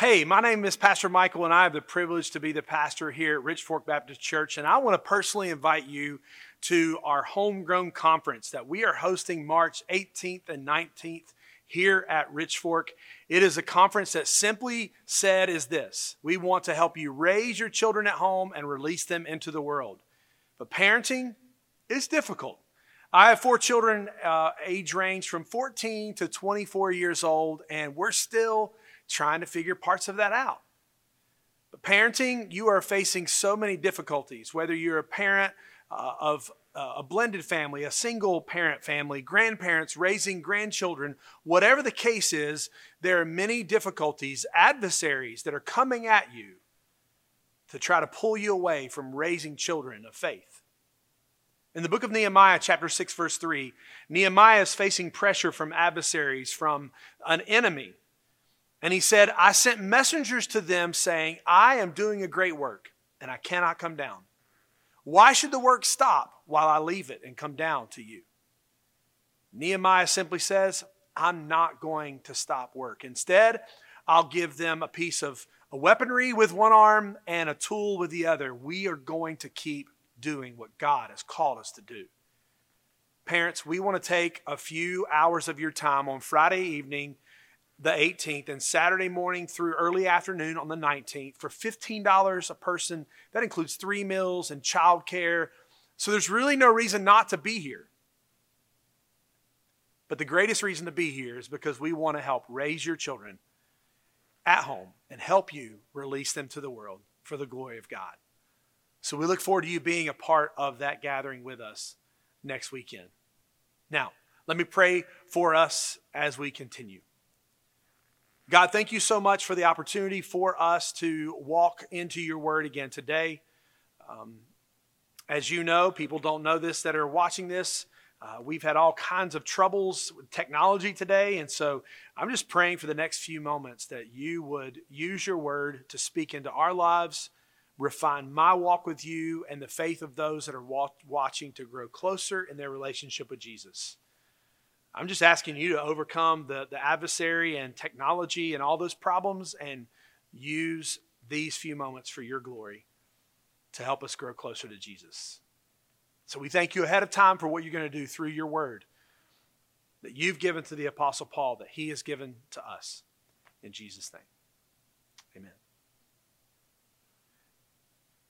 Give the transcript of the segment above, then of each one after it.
Hey, my name is Pastor Michael, and I have the privilege to be the pastor here at Rich Fork Baptist Church. And I want to personally invite you to our homegrown conference that we are hosting March 18th and 19th here at Rich Fork. It is a conference that simply said is this We want to help you raise your children at home and release them into the world. But parenting is difficult. I have four children, uh, age range from 14 to 24 years old, and we're still trying to figure parts of that out. But parenting, you are facing so many difficulties, whether you're a parent uh, of uh, a blended family, a single parent family, grandparents raising grandchildren, whatever the case is, there are many difficulties, adversaries that are coming at you to try to pull you away from raising children of faith. In the book of Nehemiah, chapter 6, verse 3, Nehemiah is facing pressure from adversaries, from an enemy. And he said, I sent messengers to them saying, I am doing a great work and I cannot come down. Why should the work stop while I leave it and come down to you? Nehemiah simply says, I'm not going to stop work. Instead, I'll give them a piece of a weaponry with one arm and a tool with the other. We are going to keep doing what God has called us to do. Parents, we want to take a few hours of your time on Friday evening the 18th and Saturday morning through early afternoon on the 19th for $15 a person. That includes three meals and childcare. So there's really no reason not to be here. But the greatest reason to be here is because we want to help raise your children at home and help you release them to the world for the glory of God. So we look forward to you being a part of that gathering with us next weekend. Now, let me pray for us as we continue. God, thank you so much for the opportunity for us to walk into your word again today. Um, as you know, people don't know this that are watching this. Uh, we've had all kinds of troubles with technology today. And so I'm just praying for the next few moments that you would use your word to speak into our lives, refine my walk with you, and the faith of those that are watching to grow closer in their relationship with Jesus. I'm just asking you to overcome the, the adversary and technology and all those problems and use these few moments for your glory to help us grow closer to Jesus. So we thank you ahead of time for what you're going to do through your word that you've given to the Apostle Paul, that he has given to us. In Jesus' name, amen.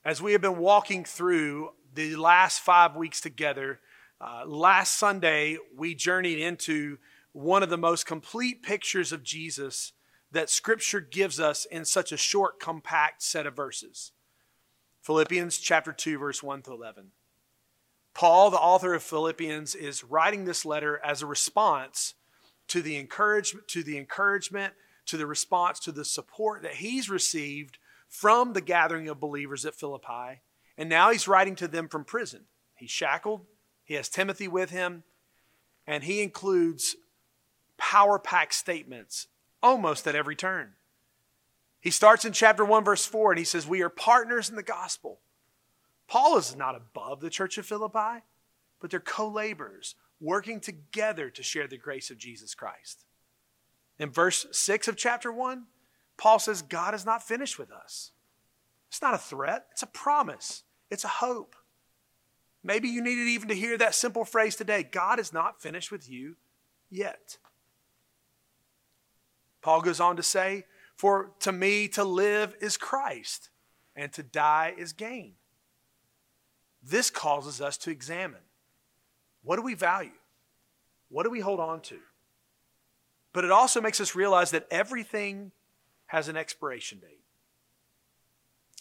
As we have been walking through the last five weeks together, uh, last Sunday, we journeyed into one of the most complete pictures of Jesus that Scripture gives us in such a short, compact set of verses. Philippians chapter 2, verse 1 to 11. Paul, the author of Philippians, is writing this letter as a response to the encouragement, to the encouragement, to the response, to the support that he's received from the gathering of believers at Philippi. And now he's writing to them from prison. He's shackled, he has Timothy with him, and he includes power packed statements almost at every turn. He starts in chapter 1, verse 4, and he says, We are partners in the gospel. Paul is not above the church of Philippi, but they're co laborers, working together to share the grace of Jesus Christ. In verse 6 of chapter 1, Paul says, God is not finished with us. It's not a threat, it's a promise, it's a hope. Maybe you needed even to hear that simple phrase today God is not finished with you yet. Paul goes on to say, For to me to live is Christ, and to die is gain. This causes us to examine what do we value? What do we hold on to? But it also makes us realize that everything has an expiration date.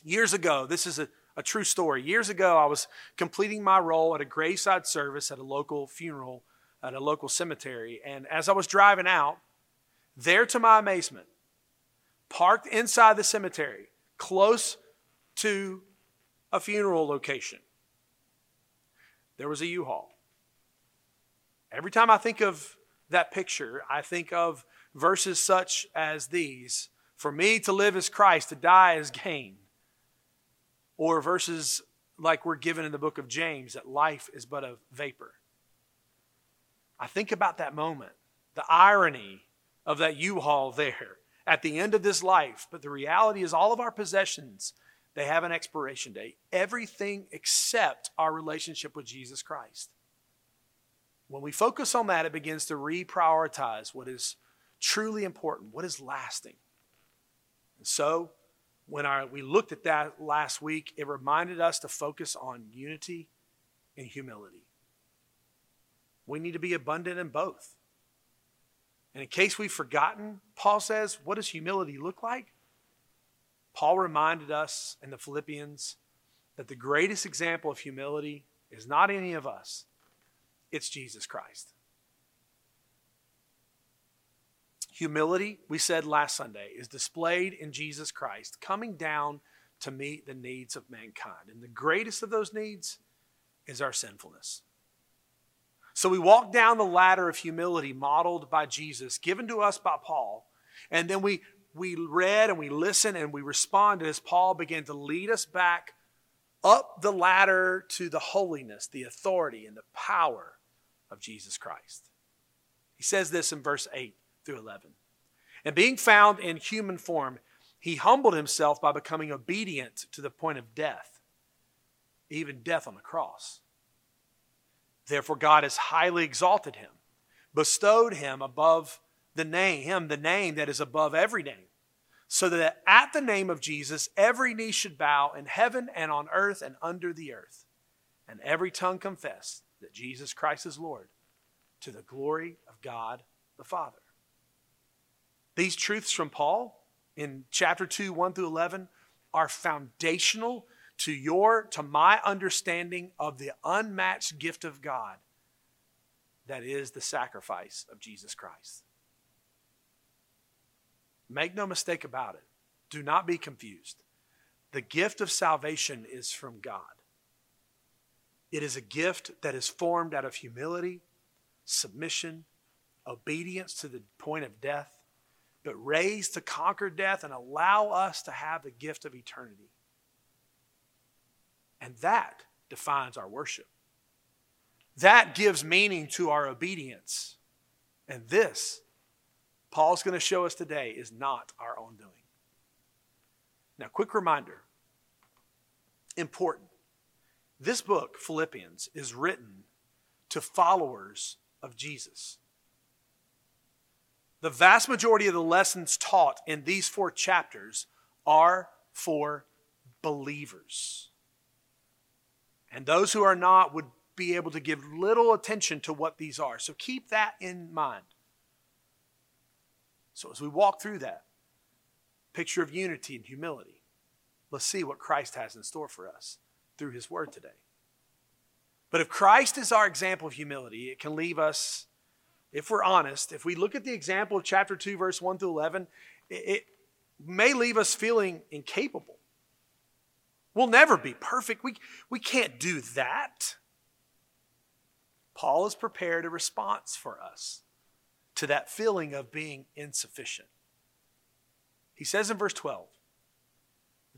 Years ago, this is a a true story. Years ago, I was completing my role at a graveside service at a local funeral at a local cemetery. And as I was driving out, there to my amazement, parked inside the cemetery, close to a funeral location, there was a U Haul. Every time I think of that picture, I think of verses such as these For me to live is Christ, to die is gain or verses like we're given in the book of James that life is but a vapor. I think about that moment, the irony of that U Haul there at the end of this life. But the reality is, all of our possessions, they have an expiration date. Everything except our relationship with Jesus Christ. When we focus on that, it begins to reprioritize what is truly important, what is lasting. And so, when our, we looked at that last week, it reminded us to focus on unity and humility. We need to be abundant in both. And in case we've forgotten, Paul says, what does humility look like? Paul reminded us in the Philippians that the greatest example of humility is not any of us, it's Jesus Christ. Humility, we said last Sunday, is displayed in Jesus Christ, coming down to meet the needs of mankind. And the greatest of those needs is our sinfulness. So we walk down the ladder of humility modeled by Jesus, given to us by Paul, and then we, we read and we listen and we responded as Paul began to lead us back up the ladder to the holiness, the authority, and the power of Jesus Christ. He says this in verse 8 through 11. And being found in human form, he humbled himself by becoming obedient to the point of death, even death on the cross. Therefore, God has highly exalted him, bestowed him above the name, him, the name that is above every name, so that at the name of Jesus, every knee should bow in heaven and on earth and under the earth, and every tongue confess that Jesus Christ is Lord, to the glory of God the Father. These truths from Paul in chapter 2, 1 through 11, are foundational to your, to my understanding of the unmatched gift of God that is the sacrifice of Jesus Christ. Make no mistake about it. Do not be confused. The gift of salvation is from God. It is a gift that is formed out of humility, submission, obedience to the point of death, but raised to conquer death and allow us to have the gift of eternity. And that defines our worship. That gives meaning to our obedience. And this, Paul's going to show us today, is not our own doing. Now, quick reminder important. This book, Philippians, is written to followers of Jesus. The vast majority of the lessons taught in these four chapters are for believers. And those who are not would be able to give little attention to what these are. So keep that in mind. So as we walk through that picture of unity and humility, let's see what Christ has in store for us through his word today. But if Christ is our example of humility, it can leave us, if we're honest, if we look at the example of chapter 2, verse 1 through 11, it, it may leave us feeling incapable. We'll never be perfect. We, we can't do that. Paul has prepared a response for us to that feeling of being insufficient. He says in verse 12,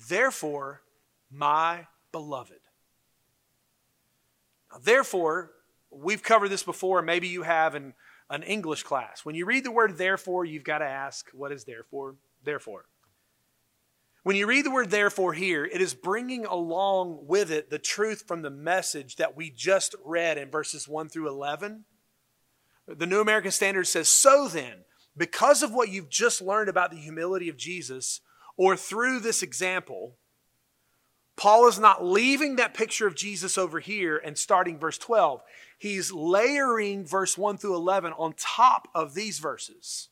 Therefore, my beloved. Now, therefore, we've covered this before, maybe you have in an English class. When you read the word therefore, you've got to ask, what is therefore? Therefore. When you read the word therefore here, it is bringing along with it the truth from the message that we just read in verses 1 through 11. The New American Standard says, So then, because of what you've just learned about the humility of Jesus, or through this example, Paul is not leaving that picture of Jesus over here and starting verse 12. He's layering verse 1 through 11 on top of these verses.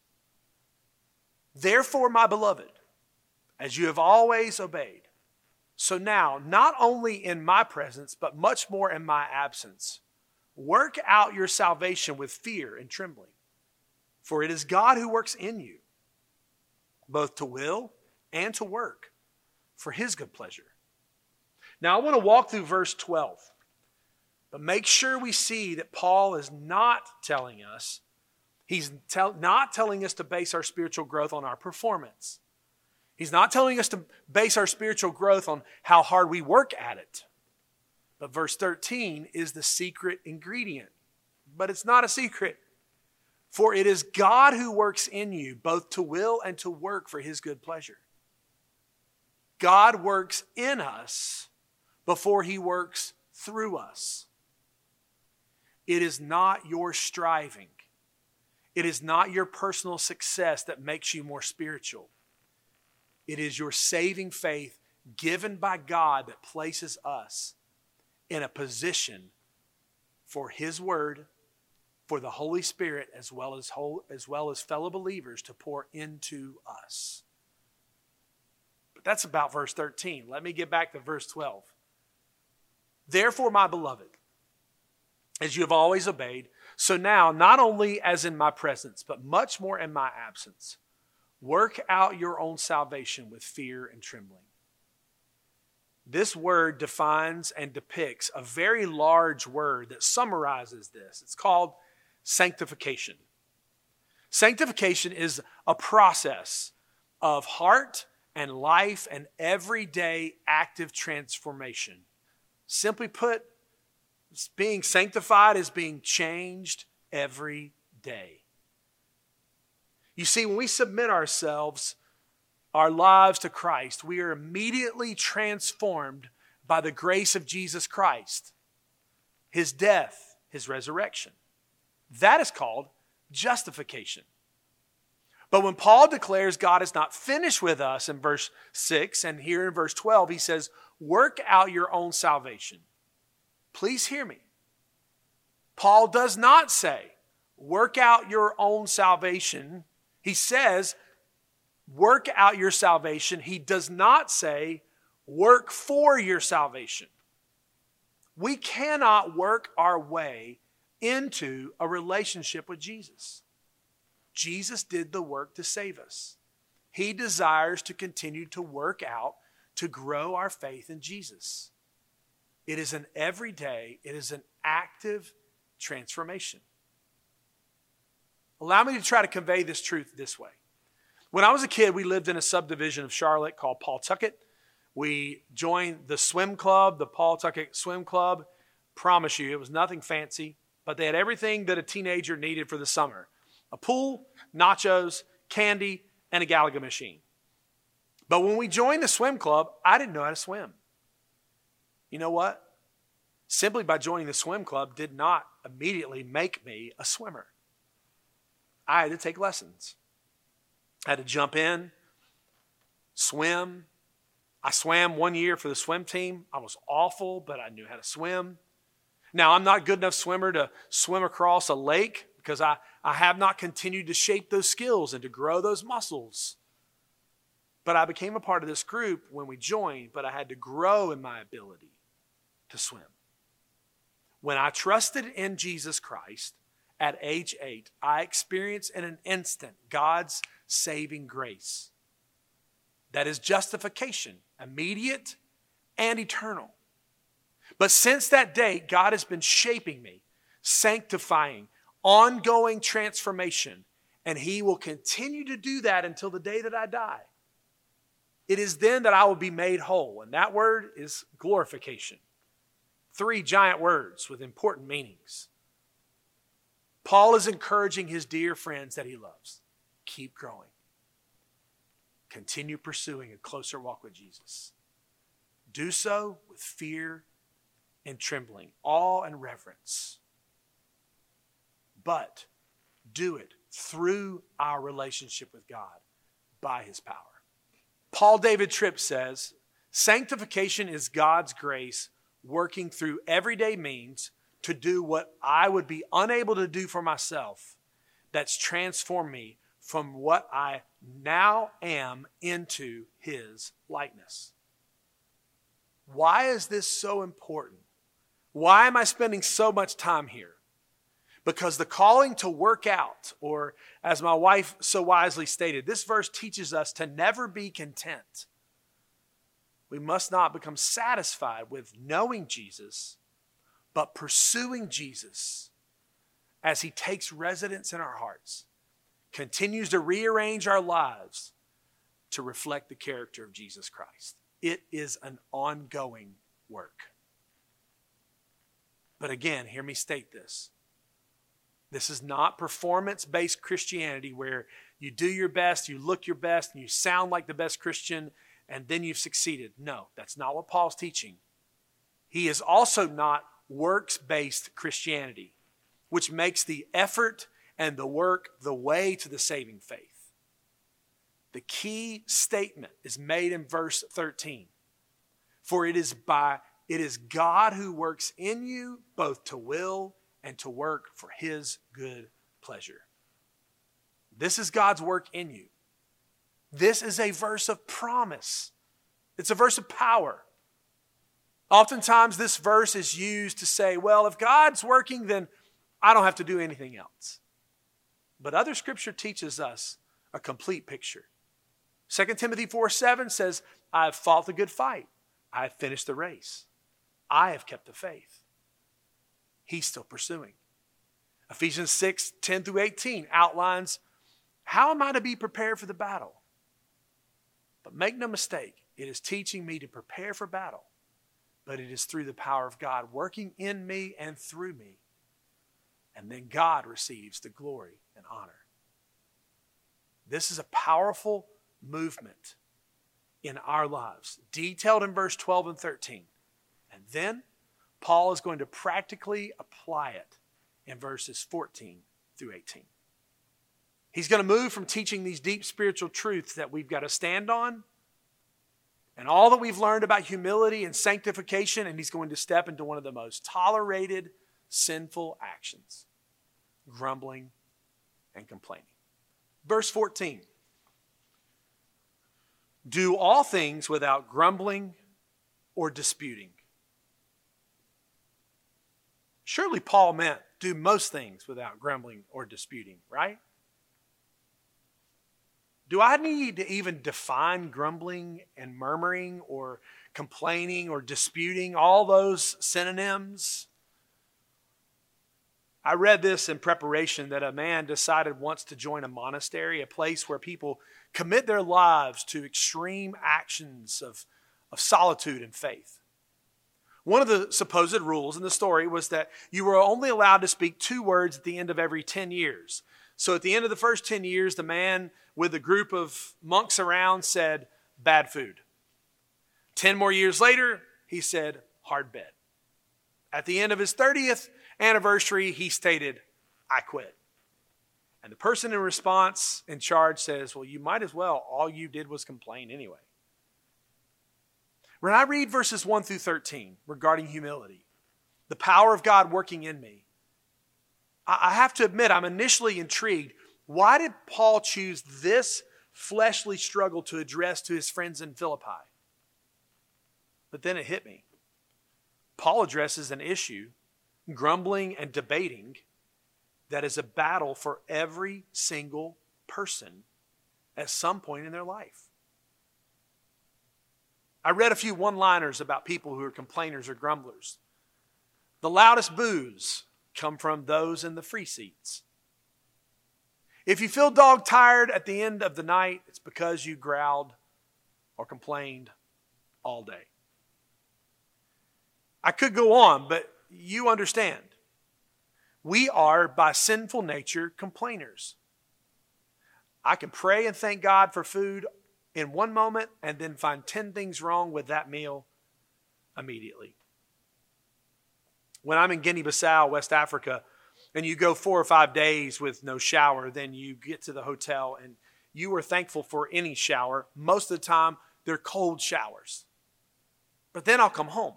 Therefore, my beloved, as you have always obeyed. So now, not only in my presence, but much more in my absence, work out your salvation with fear and trembling. For it is God who works in you, both to will and to work for his good pleasure. Now, I want to walk through verse 12, but make sure we see that Paul is not telling us, he's tell, not telling us to base our spiritual growth on our performance. He's not telling us to base our spiritual growth on how hard we work at it. But verse 13 is the secret ingredient. But it's not a secret. For it is God who works in you both to will and to work for his good pleasure. God works in us before he works through us. It is not your striving, it is not your personal success that makes you more spiritual. It is your saving faith given by God that places us in a position for His Word, for the Holy Spirit, as well as, whole, as well as fellow believers to pour into us. But that's about verse 13. Let me get back to verse 12. Therefore, my beloved, as you have always obeyed, so now, not only as in my presence, but much more in my absence, work out your own salvation with fear and trembling. This word defines and depicts a very large word that summarizes this. It's called sanctification. Sanctification is a process of heart and life and everyday active transformation. Simply put, being sanctified is being changed every day. You see, when we submit ourselves our lives to Christ, we are immediately transformed by the grace of Jesus Christ, his death, his resurrection. That is called justification. But when Paul declares God is not finished with us in verse 6 and here in verse 12, he says, Work out your own salvation. Please hear me. Paul does not say, Work out your own salvation. He says, work out your salvation. He does not say, work for your salvation. We cannot work our way into a relationship with Jesus. Jesus did the work to save us. He desires to continue to work out to grow our faith in Jesus. It is an everyday, it is an active transformation. Allow me to try to convey this truth this way. When I was a kid, we lived in a subdivision of Charlotte called Pawtucket. We joined the swim club, the Pawtucket Swim Club. Promise you, it was nothing fancy, but they had everything that a teenager needed for the summer a pool, nachos, candy, and a Galaga machine. But when we joined the swim club, I didn't know how to swim. You know what? Simply by joining the swim club did not immediately make me a swimmer. I had to take lessons. I had to jump in, swim. I swam one year for the swim team. I was awful, but I knew how to swim. Now, I'm not good enough swimmer to swim across a lake because I, I have not continued to shape those skills and to grow those muscles. But I became a part of this group when we joined, but I had to grow in my ability to swim. When I trusted in Jesus Christ at age eight, I experienced in an instant God's saving grace. That is justification, immediate and eternal. But since that day, God has been shaping me, sanctifying, ongoing transformation, and He will continue to do that until the day that I die. It is then that I will be made whole, and that word is glorification. Three giant words with important meanings. Paul is encouraging his dear friends that he loves keep growing. Continue pursuing a closer walk with Jesus. Do so with fear and trembling, awe and reverence. But do it through our relationship with God by his power. Paul David Tripp says sanctification is God's grace working through everyday means to do what I would be unable to do for myself that's transformed me from what I now am into his likeness. Why is this so important? Why am I spending so much time here? Because the calling to work out, or as my wife so wisely stated, this verse teaches us to never be content. We must not become satisfied with knowing Jesus, but pursuing Jesus as he takes residence in our hearts continues to rearrange our lives to reflect the character of Jesus Christ. It is an ongoing work. But again, hear me state this This is not performance based Christianity where you do your best, you look your best, and you sound like the best Christian, and then you've succeeded. No, that's not what Paul's teaching. He is also not works based Christianity, which makes the effort and the work the way to the saving faith. The key statement is made in verse 13. For it is by it is God who works in you both to will and to work for his good pleasure. This is God's work in you. This is a verse of promise. It's a verse of power. Oftentimes, this verse is used to say, well, if God's working, then I don't have to do anything else. But other scripture teaches us a complete picture. 2 Timothy 4 7 says, I have fought the good fight. I have finished the race. I have kept the faith. He's still pursuing. Ephesians 6 10 through 18 outlines how am I to be prepared for the battle? But make no mistake, it is teaching me to prepare for battle but it is through the power of God working in me and through me. And then God receives the glory and honor. This is a powerful movement in our lives, detailed in verse 12 and 13. And then Paul is going to practically apply it in verses 14 through 18. He's going to move from teaching these deep spiritual truths that we've got to stand on and all that we've learned about humility and sanctification, and he's going to step into one of the most tolerated sinful actions grumbling and complaining. Verse 14 Do all things without grumbling or disputing. Surely Paul meant do most things without grumbling or disputing, right? Do I need to even define grumbling and murmuring or complaining or disputing, all those synonyms? I read this in preparation that a man decided once to join a monastery, a place where people commit their lives to extreme actions of, of solitude and faith. One of the supposed rules in the story was that you were only allowed to speak two words at the end of every 10 years. So at the end of the first 10 years, the man with a group of monks around said, bad food. 10 more years later, he said, hard bed. At the end of his 30th anniversary, he stated, I quit. And the person in response in charge says, Well, you might as well. All you did was complain anyway. When I read verses 1 through 13 regarding humility, the power of God working in me, I have to admit, I'm initially intrigued. Why did Paul choose this fleshly struggle to address to his friends in Philippi? But then it hit me. Paul addresses an issue, grumbling and debating, that is a battle for every single person at some point in their life. I read a few one liners about people who are complainers or grumblers. The loudest boos come from those in the free seats. If you feel dog tired at the end of the night, it's because you growled or complained all day. I could go on, but you understand. We are, by sinful nature, complainers. I can pray and thank God for food in one moment and then find 10 things wrong with that meal immediately. When I'm in Guinea Bissau, West Africa, and you go four or five days with no shower, then you get to the hotel and you are thankful for any shower. Most of the time, they're cold showers. But then I'll come home.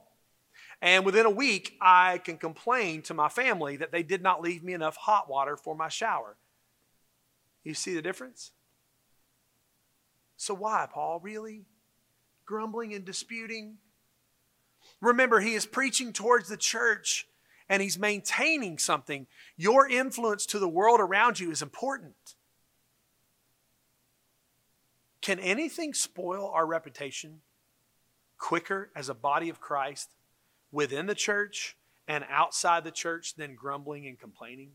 And within a week, I can complain to my family that they did not leave me enough hot water for my shower. You see the difference? So, why, Paul? Really? Grumbling and disputing? Remember, he is preaching towards the church and he's maintaining something. Your influence to the world around you is important. Can anything spoil our reputation quicker as a body of Christ within the church and outside the church than grumbling and complaining?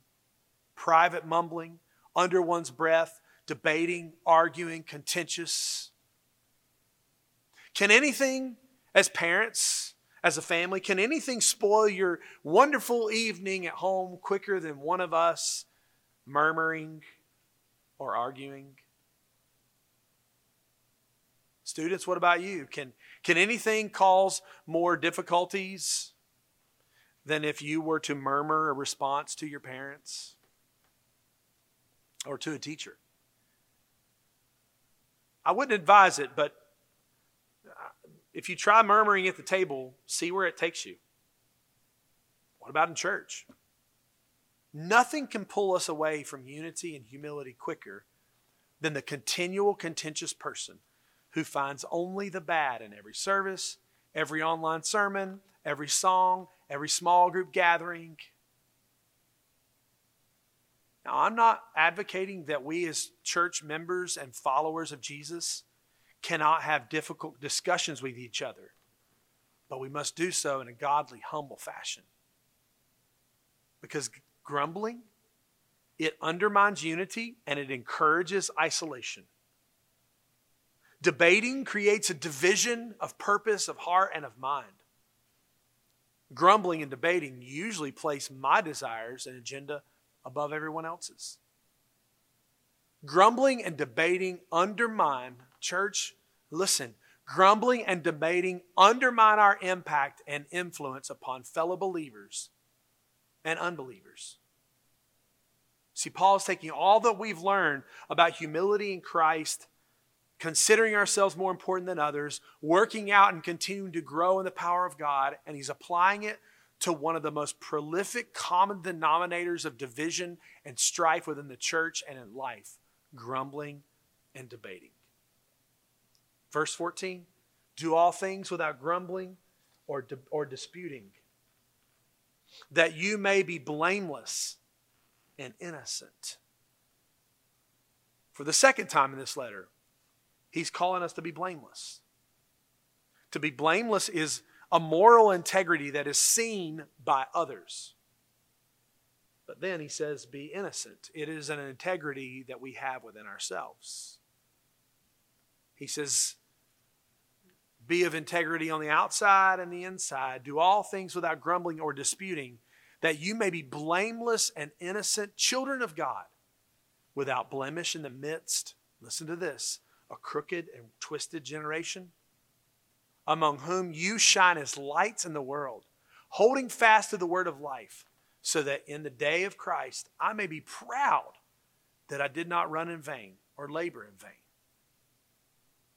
Private mumbling, under one's breath, debating, arguing, contentious. Can anything, as parents, as a family? Can anything spoil your wonderful evening at home quicker than one of us murmuring, or arguing? Students, what about you? Can, can anything cause more difficulties than if you were to murmur a response to your parents or to a teacher? I wouldn't advise it, but if you try murmuring at the table, see where it takes you. What about in church? Nothing can pull us away from unity and humility quicker than the continual contentious person who finds only the bad in every service, every online sermon, every song, every small group gathering. Now, I'm not advocating that we as church members and followers of Jesus cannot have difficult discussions with each other, but we must do so in a godly, humble fashion. Because grumbling, it undermines unity and it encourages isolation. Debating creates a division of purpose, of heart, and of mind. Grumbling and debating usually place my desires and agenda above everyone else's. Grumbling and debating undermine, church, listen, grumbling and debating undermine our impact and influence upon fellow believers and unbelievers. See, Paul is taking all that we've learned about humility in Christ considering ourselves more important than others, working out and continuing to grow in the power of God, and he's applying it to one of the most prolific common denominators of division and strife within the church and in life grumbling and debating. Verse 14 do all things without grumbling or, or disputing, that you may be blameless and innocent. For the second time in this letter, He's calling us to be blameless. To be blameless is a moral integrity that is seen by others. But then he says, be innocent. It is an integrity that we have within ourselves. He says, be of integrity on the outside and the inside. Do all things without grumbling or disputing, that you may be blameless and innocent children of God, without blemish in the midst, listen to this, a crooked and twisted generation, among whom you shine as lights in the world, holding fast to the word of life, so that in the day of Christ I may be proud that I did not run in vain or labor in vain.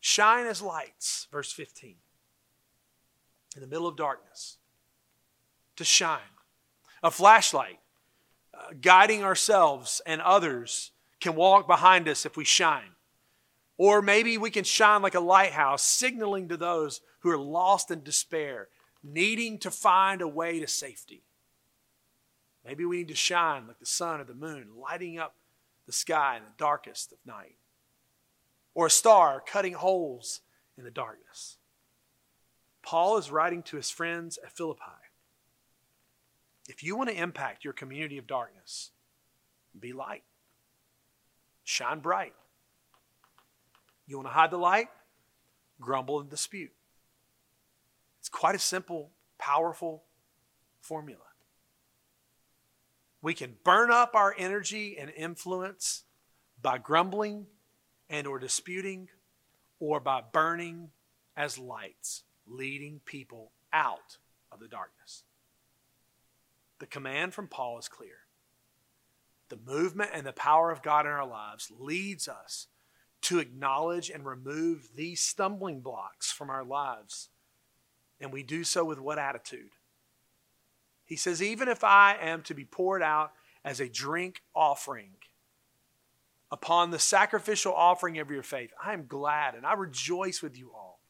Shine as lights, verse 15, in the middle of darkness, to shine. A flashlight uh, guiding ourselves and others can walk behind us if we shine. Or maybe we can shine like a lighthouse, signaling to those who are lost in despair, needing to find a way to safety. Maybe we need to shine like the sun or the moon, lighting up the sky in the darkest of night. Or a star cutting holes in the darkness. Paul is writing to his friends at Philippi. If you want to impact your community of darkness, be light, shine bright. You want to hide the light? Grumble and dispute. It's quite a simple, powerful formula. We can burn up our energy and influence by grumbling and or disputing or by burning as lights, leading people out of the darkness. The command from Paul is clear. The movement and the power of God in our lives leads us to acknowledge and remove these stumbling blocks from our lives. And we do so with what attitude? He says, even if I am to be poured out as a drink offering upon the sacrificial offering of your faith, I am glad and I rejoice with you all.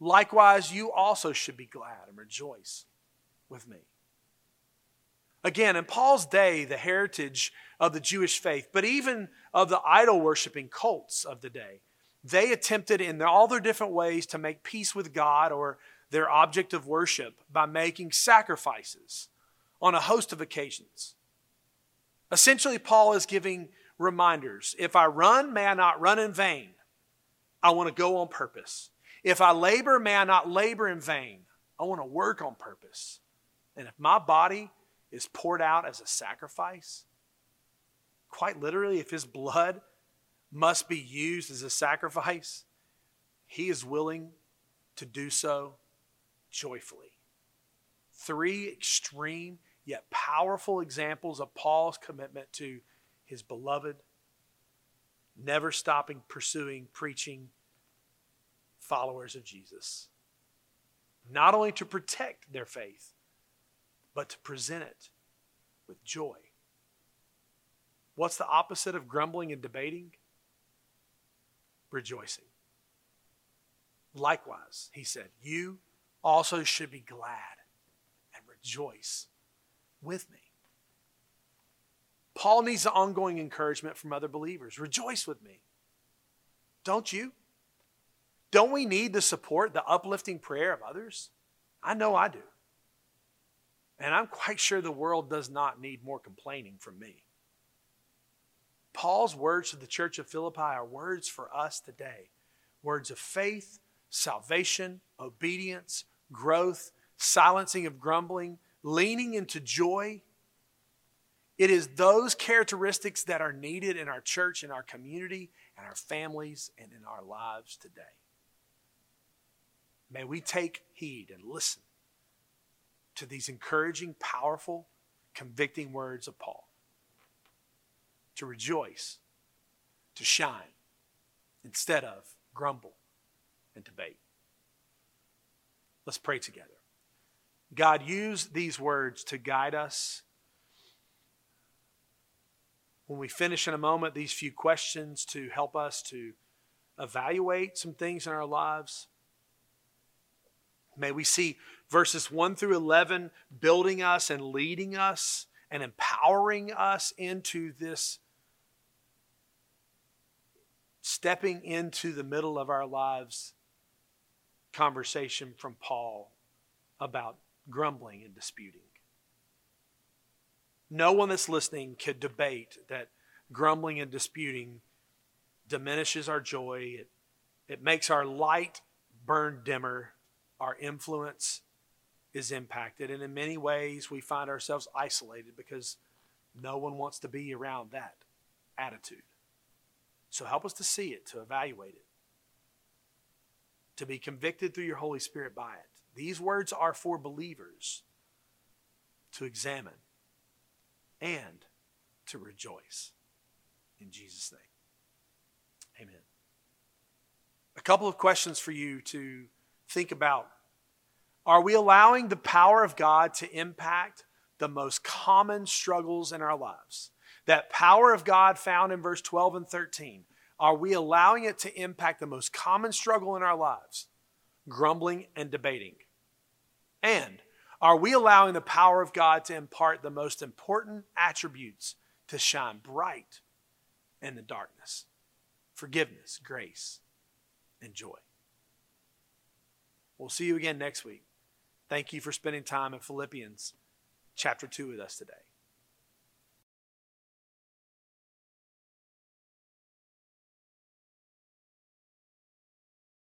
Likewise, you also should be glad and rejoice with me. Again, in Paul's day, the heritage of the Jewish faith, but even of the idol worshiping cults of the day, they attempted in all their different ways to make peace with God or their object of worship by making sacrifices on a host of occasions. Essentially, Paul is giving reminders. If I run, may I not run in vain. I want to go on purpose. If I labor, may I not labor in vain. I want to work on purpose. And if my body is poured out as a sacrifice, quite literally, if his blood must be used as a sacrifice, he is willing to do so joyfully. Three extreme yet powerful examples of Paul's commitment to his beloved, never stopping pursuing, preaching followers of Jesus. Not only to protect their faith, but to present it with joy. What's the opposite of grumbling and debating? Rejoicing. Likewise, he said, you also should be glad and rejoice with me. Paul needs ongoing encouragement from other believers. Rejoice with me. Don't you? Don't we need the support, the uplifting prayer of others? I know I do. And I'm quite sure the world does not need more complaining from me. Paul's words to the church of Philippi are words for us today words of faith, salvation, obedience, growth, silencing of grumbling, leaning into joy. It is those characteristics that are needed in our church, in our community, and our families, and in our lives today. May we take heed and listen to these encouraging, powerful, convicting words of Paul to rejoice, to shine, instead of grumble and debate. Let's pray together. God, use these words to guide us. When we finish in a moment, these few questions to help us to evaluate some things in our lives. May we see verses 1 through 11 building us and leading us and empowering us into this stepping into the middle of our lives conversation from Paul about grumbling and disputing. No one that's listening could debate that grumbling and disputing diminishes our joy. It, it makes our light burn dimmer. Our influence is impacted. And in many ways, we find ourselves isolated because no one wants to be around that attitude. So help us to see it, to evaluate it, to be convicted through your Holy Spirit by it. These words are for believers to examine and to rejoice. In Jesus' name, amen. A couple of questions for you to think about. Are we allowing the power of God to impact the most common struggles in our lives? That power of God found in verse 12 and 13. Are we allowing it to impact the most common struggle in our lives? Grumbling and debating. And are we allowing the power of God to impart the most important attributes to shine bright in the darkness? Forgiveness, grace, and joy. We'll see you again next week. Thank you for spending time in Philippians chapter 2 with us today.